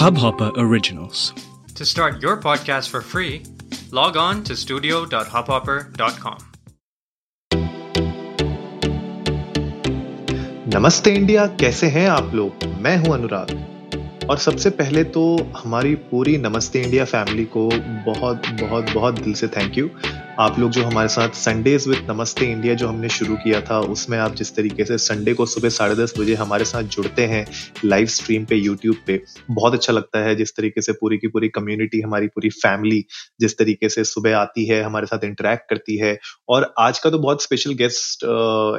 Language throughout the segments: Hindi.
Hubhopper Originals. To start your podcast for free, log on to studio.hubhopper.com. नमस्ते इंडिया कैसे हैं आप लोग मैं हूँ अनुराग और सबसे पहले तो हमारी पूरी नमस्ते इंडिया फैमिली को बहुत बहुत बहुत दिल से थैंक यू आप लोग जो हमारे साथ संडेज विद नमस्ते इंडिया जो हमने शुरू किया था उसमें आप जिस तरीके से संडे को सुबह साढ़े दस बजे हमारे साथ जुड़ते हैं लाइव स्ट्रीम पे यूट्यूब पे बहुत अच्छा लगता है जिस तरीके से पूरी की पूरी कम्युनिटी हमारी पूरी फैमिली जिस तरीके से सुबह आती है हमारे साथ इंटरेक्ट करती है। और आज का तो बहुत स्पेशल गेस्ट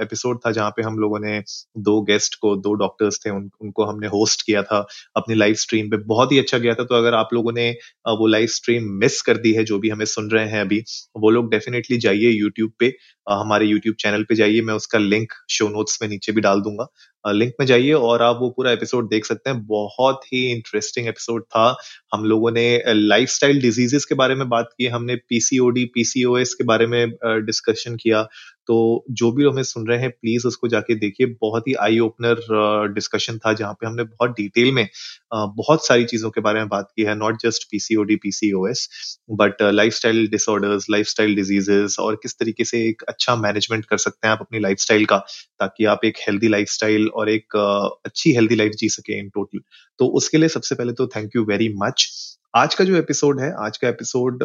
एपिसोड था जहाँ पे हम लोगों ने दो गेस्ट को दो डॉक्टर्स थे उन, उनको हमने होस्ट किया था अपनी लाइव स्ट्रीम पे। बहुत ही अच्छा गया था। तो अगर आप लोगों ने वो लाइव स्ट्रीम मिस कर दी है जो भी हमें सुन रहे हैं अभी वो लोग डेफिनेटली जाइए यूट्यूब पे हमारे यूट्यूब चैनल पे जाइए, मैं उसका लिंक शो नोट्स में नीचे भी डाल दूँगा। लिंक में जाइए और आप वो पूरा एपिसोड देख सकते हैं। बहुत ही इंटरेस्टिंग एपिसोड था। हम लोगों ने लाइफस्टाइल डिजीजेस के बारे में बात की, हमने पीसीओडी पीसीओएस के बारे में डिस्कशन किया। तो जो भी हमें सुन रहे हैं प्लीज़ उसको जाके देखिए। बहुत ही आई ओपनर डिस्कशन था जहाँ पे हमने बहुत डिटेल में बहुत सारी चीज़ों के बारे में बात की है not just PCOD PCOS but life lifestyle disorders lifestyle diseases और किस तरीके से एक अच्छा मैनेजमेंट कर सकते हैं आप अपनी लाइफस्टाइल का, ताकि आप एक हेल्दी लाइफस्टाइल और एक अच्छी हेल्दी लाइफ जी सके इन टोटल तो उसके लिए सबसे पहले तो थैंक यू वेरी मच आज का जो एपिसोड है, आज का एपिसोड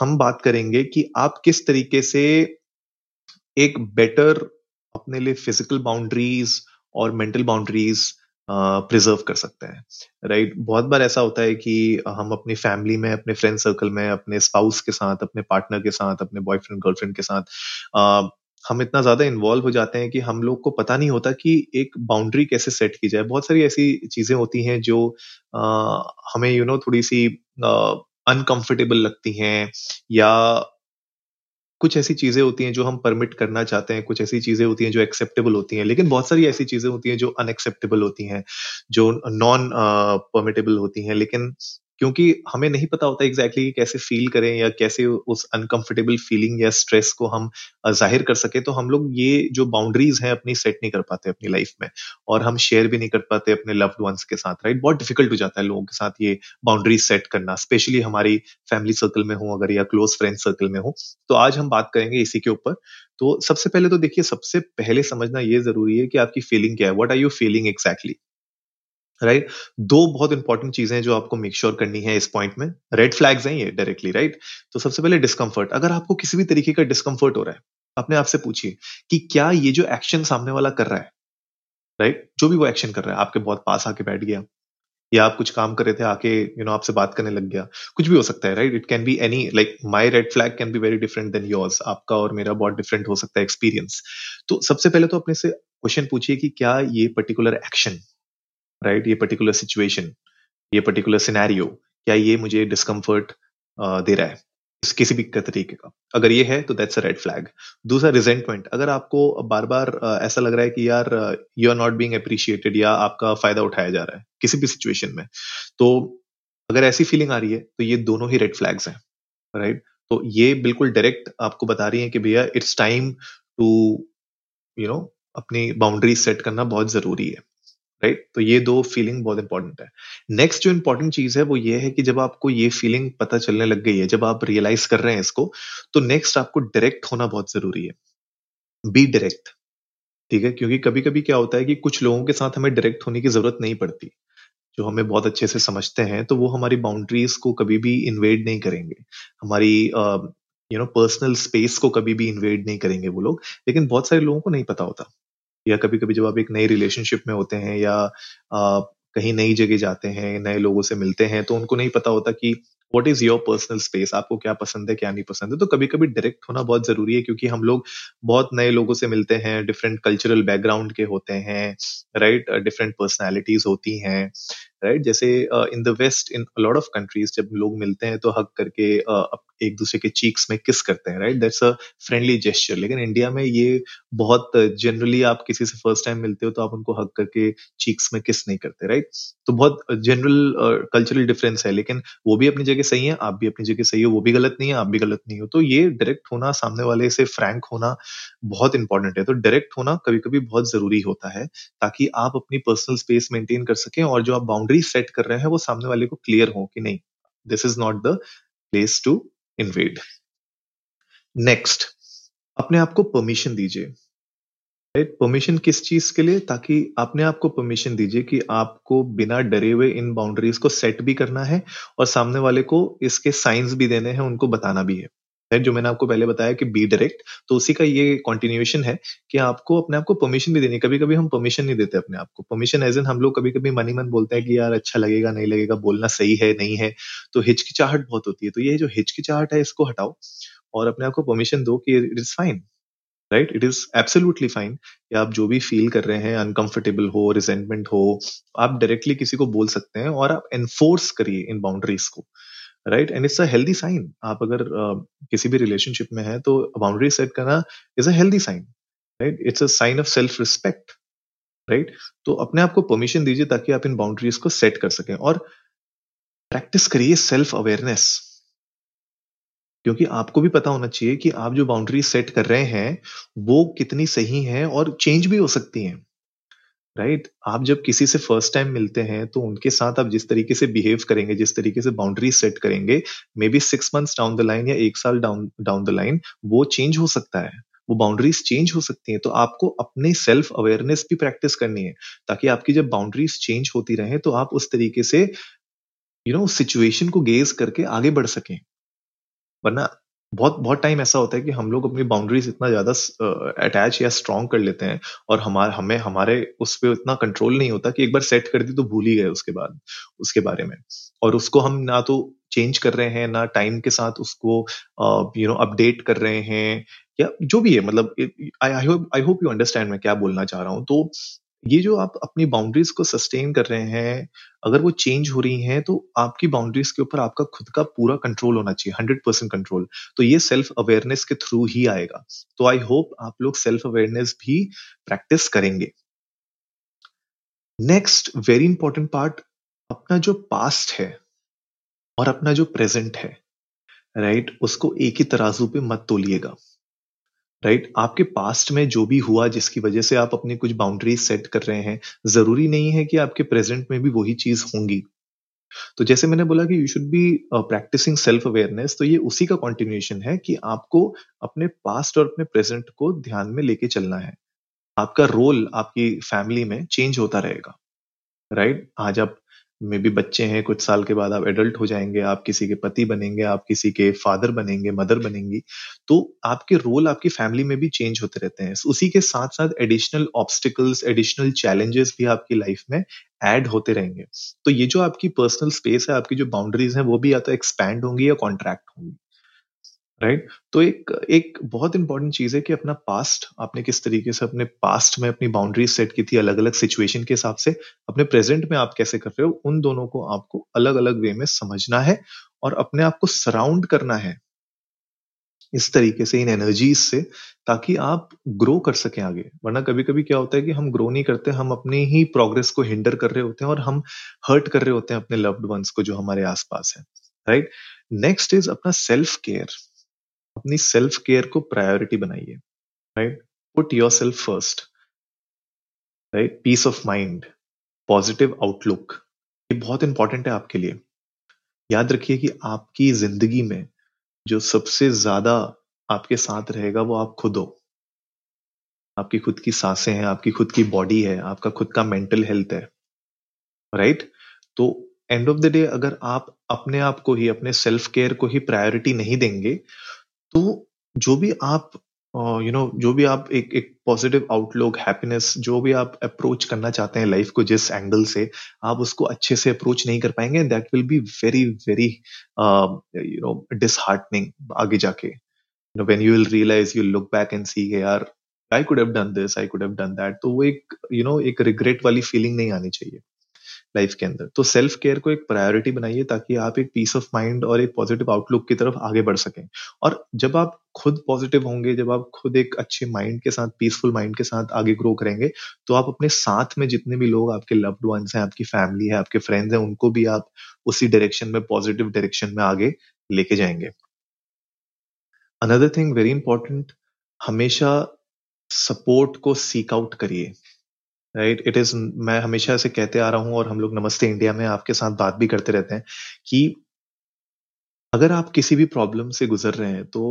हम बात करेंगे कि आप किस तरीके से एक बेटर अपने लिए फ़िज़िकल बाउंड्रीज और मेंटल बाउंड्रीज प्रिजर्व कर सकते हैं राइट right? बहुत बार ऐसा होता है कि हम अपनी फैमिली में अपने फ्रेंड सर्कल में अपने स्पाउस के साथ अपने पार्टनर के साथ अपने बॉयफ्रेंड गर्लफ्रेंड के साथ आ, हम इतना ज़्यादा इन्वॉल्व हो जाते हैं कि हम लोग को पता नहीं होता कि एक बाउंड्री कैसे सेट की जाए बहुत सारी ऐसी चीज़ें होती हैं जो आ, हमें यू you नो know, थोड़ी सी अनकंफर्टेबल लगती हैं या कुछ ऐसी चीज़ें होती हैं जो हम परमिट करना चाहते हैं, कुछ ऐसी चीज़ें होती हैं जो एक्सेप्टेबल होती हैं, लेकिन बहुत सारी ऐसी चीज़ें होती हैं जो अनएक्सेप्टेबल होती हैं, जो नॉन परमिटेबल होती हैं, लेकिन क्योंकि हमें नहीं पता होता एग्जैक्टली exactly कैसे फील करें या कैसे उस अनकंफर्टेबल फीलिंग या स्ट्रेस को हम ज़ाहिर कर सके तो हम लोग ये जो बाउंड्रीज हैं अपनी सेट नहीं कर पाते अपनी लाइफ में और हम शेयर भी नहीं कर पाते अपने लव्ड वंस के साथ राइट बहुत डिफ़िकल्ट हो जाता है लोगों के साथ ये बाउंड्रीज सेट करना स्पेशली हमारी फैमिली सर्कल में हो अगर या क्लोज फ्रेंड सर्कल में हो। तो आज हम बात करेंगे इसी के ऊपर। तो सबसे पहले तो देखिए, सबसे पहले समझना ये ज़रूरी है कि आपकी फीलिंग क्या है? What are you feeling exactly right right? दो बहुत इंपॉर्टेंट चीज़ें जो आपको मेक श्योर sure करनी है इस पॉइंट में रेड फ्लैग्स हैं ये डायरेक्टली राइट right? तो सबसे पहले डिस्कम्फर्ट अगर आपको किसी भी तरीके का डिस्कंफर्ट हो रहा है अपने आप से पूछिए कि क्या ये जो एक्शन सामने वाला कर रहा है राइट right? जो भी वो एक्शन कर रहा है आपके बहुत पास आके बैठ गया या आप कुछ काम कर रहे थे आके यू you नो know, आपसे बात करने लग गया कुछ भी हो सकता है right it can be any like my red flag can be very different than yours आपका और मेरा बहुत डिफरेंट हो सकता है एक्सपीरियंस तो सबसे पहले तो अपने से क्वेश्चन पूछिए कि क्या ये पर्टिकुलर एक्शन राइट ये पर्टिकुलर सिचुएशन ये पर्टिकुलर सिनेरियो क्या ये मुझे डिस्कम्फर्ट दे रहा है? किसी भी तरीके का। अगर ये है तो दैट्स अ रेड फ्लैग दूसरा रिजेंटमेंट अगर आपको बार बार ऐसा लग रहा है कि यार you are not being appreciated या आपका फ़ायदा उठाया जा रहा है, किसी भी सिचुएशन में तो अगर ऐसी फीलिंग आ रही है तो ये दोनों ही रेड फ्लैग्स हैं राइट तो ये बिल्कुल डायरेक्ट आपको बता रही है कि भैया it's time to you know अपनी बाउंड्री सेट करना बहुत ज़रूरी है। राइट? तो ये दो फीलिंग बहुत इंपॉर्टेंट है। नेक्स्ट जो इंपॉर्टेंट चीज़ है, वो ये है कि जब आपको ये फीलिंग पता चलने लग गई है, जब आप रियलाइज़ कर रहे हैं इसको तो नेक्स्ट आपको डायरेक्ट होना बहुत ज़रूरी है। बी डायरेक्ट ठीक है? क्योंकि कभी कभी क्या होता है कि कुछ लोगों के साथ हमें डायरेक्ट होने की ज़रूरत नहीं पड़ती, जो हमें बहुत अच्छे से समझते हैं तो वो हमारी बाउंड्रीज को कभी भी इन्वेड नहीं करेंगे। हमारी यू नो पर्सनल स्पेस को कभी भी इन्वेड नहीं करेंगे वो लोग, लेकिन बहुत सारे लोगों को नहीं पता होता। या कभी कभी जब आप एक नई रिलेशनशिप में होते हैं या आ, कहीं नई जगह जाते हैं नए लोगों से मिलते हैं तो उनको नहीं पता होता कि what is your personal space आपको क्या पसंद है क्या नहीं पसंद है? तो कभी कभी डायरेक्ट होना बहुत ज़रूरी है क्योंकि हम लोग बहुत नए लोगों से मिलते हैं डिफरेंट कल्चरल बैकग्राउंड के होते हैं राइट डिफरेंट पर्सनैलिटीज होती हैं। राइट जैसे in the west in lot of countries जब लोग मिलते हैं तो हक करके uh, एक दूसरे के चीक्स में किस करते हैं right that's a friendly gesture लेकिन इंडिया में ये बहुत जनरली आप किसी से फ़र्स्ट टाइम मिलते हो तो आप उनको हक करके चीक्स में किस नहीं करते राइट तो बहुत जनरल कल्चरल डिफरेंस है लेकिन वो भी अपनी जगह सही है आप भी अपनी जगह सही हो वो भी गलत नहीं है आप भी गलत नहीं हो। तो ये डायरेक्ट होना सामने वाले से फ्रैंक होना बहुत इंपॉर्टेंट है। तो डायरेक्ट होना कभी कभी बहुत ज़रूरी होता है ताकि आप अपनी पर्सनल स्पेस मेंटेन कर सकें और जो आप बाउंड्री बाउंड्री सेट कर रहे हैं, वो सामने वाले को क्लियर हो कि नहीं। This is not the place to invade next अपने आप को परमिशन दीजिए। राइट परमिशन किस चीज़ के लिए? ताकि अपने आप को परमिशन दीजिए कि आपको बिना डरे हुए इन बाउंड्रीज को सेट भी करना है और सामने वाले को इसके साइंस भी देने हैं, उनको बताना भी है। है, जो मैंने आपको पहले बताया कि बी डायरेक्ट तो उसी का ये कंटिन्यूएशन है कि आपको अपने आप को परमिशन भी देनी कभी कभी हम परमिशन नहीं देते अपने आप को। परमिशन एज एन हम लोग कभी कभी मनी मन बोलते हैं कि यार अच्छा लगेगा, नहीं लगेगा, बोलना सही है, नहीं है तो हिचकिचाहट बहुत होती है। तो ये जो हिचकिचाहट है, इसको हटाओ और अपने आप को परमिशन दो कि it is fine right it is absolutely fine कि आप जो भी फील कर रहे हैं अनकंफर्टेबल हो रिजेंटमेंट हो, आप डायरेक्टली किसी को बोल सकते हैं और आप एनफोर्स करिए इन बाउंड्रीज को। Right and it's a healthy sign आप अगर uh, किसी भी रिलेशनशिप में है तो बाउंड्री सेट करना is a healthy sign right it's a sign of self respect right तो अपने आप को परमिशन दीजिए ताकि आप इन बाउंड्रीज को सेट कर सकें। और प्रैक्टिस करिए सेल्फ अवेयरनेस क्योंकि आपको भी पता होना चाहिए कि आप जो बाउंड्री सेट कर रहे हैं वो कितनी सही हैं और चेंज भी हो सकती हैं। Right right? आप जब किसी से फ़र्स्ट टाइम मिलते हैं तो उनके साथ आप जिस तरीके से बिहेव करेंगे, जिस तरीके से बाउंड्री सेट करेंगे maybe six months down the line या एक साल डाउन डाउन द लाइन वो चेंज हो सकता है। वो बाउंड्रीज चेंज हो सकती हैं। तो आपको अपने सेल्फ अवेयरनेस भी प्रैक्टिस करनी है, ताकि आपकी जब बाउंड्रीज चेंज होती रहे तो आप उस तरीके से यू नो सिचुएशन को गेज करके आगे बढ़ सकें। वरना बहुत बहुत टाइम ऐसा होता है कि हम लोग अपनी बाउंड्रीज इतना ज़्यादा अटैच या स्ट्रॉन्ग कर लेते हैं और हमारे हमें, हमारे उस पर इतना कंट्रोल नहीं होता कि एक बार सेट कर दी तो भूल ही गए उसके बाद, उसके बारे में। और उसको हम ना तो चेंज कर रहे हैं, ना टाइम के साथ उसको यू नो अपडेट कर रहे हैं या जो भी है मतलब I I hope you understand मैं क्या बोलना चाह रहा हूँ। तो ये जो आप अपनी बाउंड्रीज को सस्टेन कर रहे हैं, अगर वो चेंज हो रही हैं तो आपकी बाउंड्रीज के ऊपर आपका खुद का पूरा कंट्रोल होना चाहिए हंड्रेड परसेंट कंट्रोल तो ये सेल्फ अवेयरनेस के थ्रू ही आएगा. तो आई होप आप लोग सेल्फ अवेयरनेस भी प्रैक्टिस करेंगे. नेक्स्ट वेरी इंपॉर्टेंट पार्ट अपना जो पास्ट है और अपना जो प्रेजेंट है राइट right? उसको एक ही तराजू पे मत तोलिएगा. राइट आपके पास्ट में जो भी हुआ जिसकी वजह से आप अपनी कुछ बाउंड्रीज सेट कर रहे हैं, ज़रूरी नहीं है कि आपके प्रेजेंट में भी वही चीज़ होंगी। तो जैसे मैंने बोला कि you should be practicing self awareness तो ये उसी का कंटिन्यूएशन है कि आपको अपने पास्ट और अपने प्रेजेंट को ध्यान में लेके चलना है। आपका रोल आपकी फैमिली में चेंज होता रहेगा। Right right? आज आप मे बी बच्चे हैं, कुछ साल के बाद आप एडल्ट हो जाएँगे, आप किसी के पति बनेंगे, आप किसी के फादर बनेंगे मदर बनेंगी तो आपके रोल आपकी फैमिली में भी चेंज होते रहते हैं। उसी के साथ साथ एडिशनल ऑब्स्टिकल्स एडिशनल चैलेंजेस भी आपकी लाइफ में एड होते रहेंगे। तो ये जो आपकी पर्सनल स्पेस है, आपकी जो बाउंड्रीज है, वो भी या तो एक्सपैंड होंगी या कॉन्ट्रैक्ट होंगी। Right right? तो एक एक बहुत इंपॉर्टेंट चीज़ है कि अपना पास्ट आपने किस तरीके से अपने पास्ट में अपनी बाउंड्रीज सेट की थी अलग अलग सिचुएशन के हिसाब से, अपने प्रेजेंट में आप कैसे कर रहे हो, उन दोनों को आपको अलग अलग वे में समझना है और अपने आप को सराउंड करना है। इस तरीके से, इन एनर्जीज से, ताकि आप ग्रो कर सकें आगे। वरना कभी कभी क्या होता है कि हम ग्रो नहीं करते, हम अपनी ही प्रोग्रेस को हिंडर कर रहे होते हैं और हम हर्ट कर रहे होते हैं अपने लव्ड वंस को जो हमारे आसपास है। राइट नेक्स्ट इज़ अपना सेल्फ केयर अपनी सेल्फ केयर को प्रायोरिटी बनाइए right put yourself first right peace of mind positive outlook ये बहुत इंपॉर्टेंट है आपके लिए। याद रखिए कि आपकी ज़िंदगी में जो सबसे ज़्यादा आपके साथ रहेगा वो आप खुद हो। आपकी खुद की साँसें हैं, आपकी खुद की बॉडी है, आपका खुद का मेंटल हेल्थ है राइट right? तो एंड ऑफ़ द डे अगर आप अपने आप को ही, अपने सेल्फ केयर को ही प्रायोरिटी नहीं देंगे तो जो भी आप यू नो जो भी आप एक एक पॉजिटिव आउटलुक हैप्पीनेस जो भी आप अप्रोच करना चाहते हैं लाइफ को जिस एंगल से आप उसको अच्छे से अप्रोच नहीं कर पाएँगे that will be very very you know disheartening आगे जाके। You know when you will realize you look back and see यार I could have done this I could have done that तो वो एक यू you नो know, एक रिग्रेट वाली फीलिंग नहीं आनी चाहिए। लाइफ के अंदर। तो सेल्फ केयर को एक प्रायोरिटी बनाइए ताकि आप एक पीस ऑफ़ माइंड और एक पॉजिटिव आउटलुक की तरफ़ आगे बढ़ सकें। और जब आप खुद पॉजिटिव होंगे, जब आप खुद एक अच्छे माइंड के साथ पीसफुल माइंड के साथ आगे ग्रो करेंगे तो आप अपने साथ में जितने भी लोग आपके लव्ड वंस हैं, आपकी फैमिली है, आपके फ्रेंड्स हैं, उनको भी आप उसी डायरेक्शन में पॉजिटिव डायरेक्शन में आगे लेके जाएँगे। अनदर थिंग वेरी इंपॉर्टेंट हमेशा सपोर्ट को सीक आउट करिए। राइट इट इज़ मैं हमेशा से कहते आ रहा हूँ और हम लोग नमस्ते इंडिया में आपके साथ बात भी करते रहते हैं कि अगर आप किसी भी प्रॉब्लम से गुजर रहे हैं तो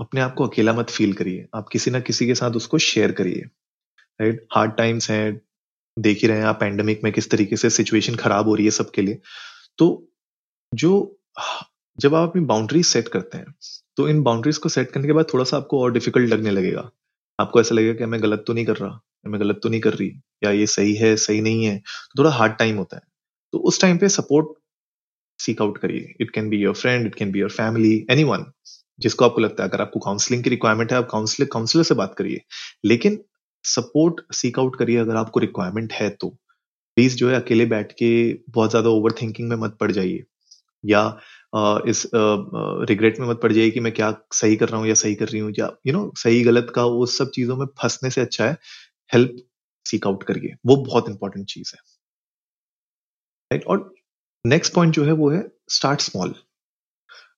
अपने आप को अकेला मत फील करिए। आप किसी ना किसी के साथ उसको शेयर करिए। राइट हार्ड टाइम्स हैं, देख ही रहे हैं आप पैंडमिक में किस तरीके से सिचुएशन खराब हो रही है सबके लिए। तो जो, जब आप अपनी बाउंड्रीज सेट करते हैं तो इन बाउंड्रीज को सेट करने के बाद थोड़ा सा आपको और डिफ़िकल्ट लगने लगेगा। आपको ऐसा लगेगा कि मैं गलत तो नहीं कर रहा। मैं गलत तो नहीं कर रही या ये सही है सही नहीं है तो थोड़ा हार्ड टाइम होता है। तो उस टाइम पे सपोर्ट सीक आउट करिए। It can be your friend it can be your family any जिसको आपको लगता है अगर आपको काउंसलिंग की रिक्वायरमेंट है आप काउंसलर काउंसलर से बात करिए। लेकिन सपोर्ट सीक आउट करिए अगर आपको रिक्वायरमेंट है तो। प्लीज़ जो है अकेले बैठ के बहुत ज़्यादा ओवर थिंकिंग में मत पड़ जाइए। या इस रिग्रेट में मत पड़ जाइए कि मैं क्या सही कर रहा हूँ या सही कर रही हूँ या यू you नो know, सही गलत का वो सब चीज़ों में फंसने से अच्छा है। हेल्प सीक आउट करिए वो बहुत इंपॉर्टेंट चीज़ है। राइट और नेक्स्ट पॉइंट जो है, वो है स्टार्ट स्मॉल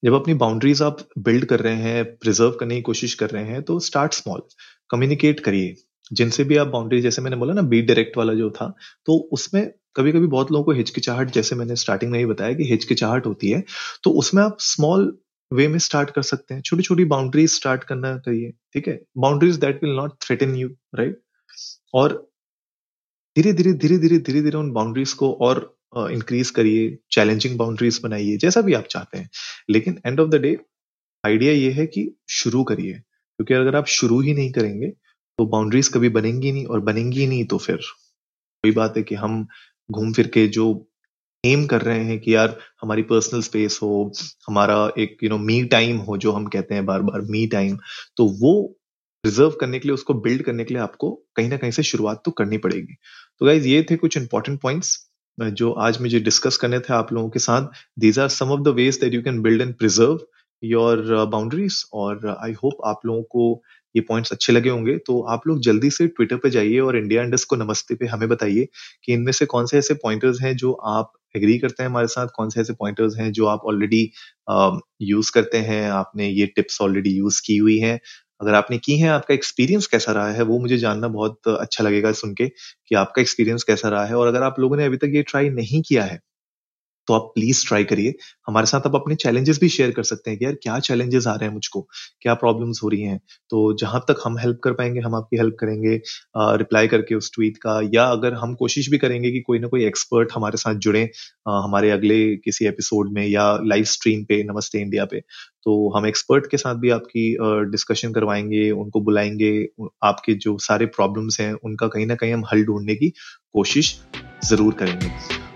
जब अपनी बाउंड्रीज आप बिल्ड कर रहे हैं प्रिजर्व करने की कोशिश कर रहे हैं तो स्टार्ट स्मॉल कम्युनिकेट करिए। जिनसे भी आप बाउंड्री जैसे मैंने बोला ना बी डायरेक्ट वाला जो था तो उसमें कभी कभी बहुत लोगों को हिचकिचाहट, जैसे मैंने स्टार्टिंग में ही बताया कि हिचकिचाहट होती है तो उसमें आप स्मॉल वे में स्टार्ट कर सकते हैं। छोटी छोटी बाउंड्रीज स्टार्ट करना चाहिए ठीक है? Boundaries that will not threaten you right और धीरे धीरे धीरे धीरे धीरे धीरे उन बाउंड्रीज को और इंक्रीज करिए चैलेंजिंग बाउंड्रीज बनाइए, जैसा भी आप चाहते हैं। लेकिन end of the day idea ये है कि शुरू करिए, क्योंकि अगर आप शुरू ही नहीं करेंगे तो बाउंड्रीज कभी बनेंगी नहीं और बनेंगी नहीं तो फिर वही बात है कि हम घूम फिर के जो एम कर रहे हैं कि यार हमारी पर्सनल स्पेस हो, हमारा एक यू नो मी टाइम हो, जो हम कहते हैं बार बार मी टाइम तो वो रिज़र्व करने के लिए, उसको बिल्ड करने के लिए आपको कहीं ना कहीं से शुरुआत तो करनी पड़ेगी। तो गाइज़ ये थे कुछ इंपॉर्टेंट पॉइंट्स जो आज मुझे डिस्कस करने थे आप लोगों के साथ। These are some of the ways that you can build and preserve your boundaries और आई होप आप लोगों को ये पॉइंट्स अच्छे लगे होंगे। तो आप लोग जल्दी से ट्विटर पे जाइए और इंडिया इंडस को नमस्ते पे हमें बताइए कि इनमें से कौन से ऐसे पॉइंटर्स हैं जो आप एग्री करते हैं हमारे साथ, कौन से ऐसे पॉइंटर्स हैं जो आप ऑलरेडी यूज़ करते हैं, आपने ये टिप्स ऑलरेडी यूज़ की हुई हैं। अगर आपने की है, आपका एक्सपीरियंस कैसा रहा है, वो मुझे जानना बहुत अच्छा लगेगा सुन के कि आपका एक्सपीरियंस कैसा रहा है और अगर आप लोगों ने अभी तक ये ट्राई नहीं किया है तो आप प्लीज़ ट्राई करिए। हमारे साथ आप अपने चैलेंजेस भी शेयर कर सकते हैं कि यार क्या चैलेंजेस आ रहे हैं मुझको? क्या प्रॉब्लम्स हो रही हैं? तो जहाँ तक हम हेल्प कर पाएँगे हम आपकी हेल्प करेंगे रिप्लाई करके उस ट्वीट का या अगर हम कोशिश भी करेंगे कि कोई ना कोई एक्सपर्ट हमारे साथ जुड़े आ, हमारे अगले किसी एपिसोड में या लाइव स्ट्रीम पे नमस्ते इंडिया पे तो हम एक्सपर्ट के साथ भी आपकी डिस्कशन करवाएँगे उनको बुलाएँगे आपके जो सारे प्रॉब्लम्स हैं उनका कहीं ना कहीं हम हल ढूँढने की कोशिश ज़रूर करेंगे।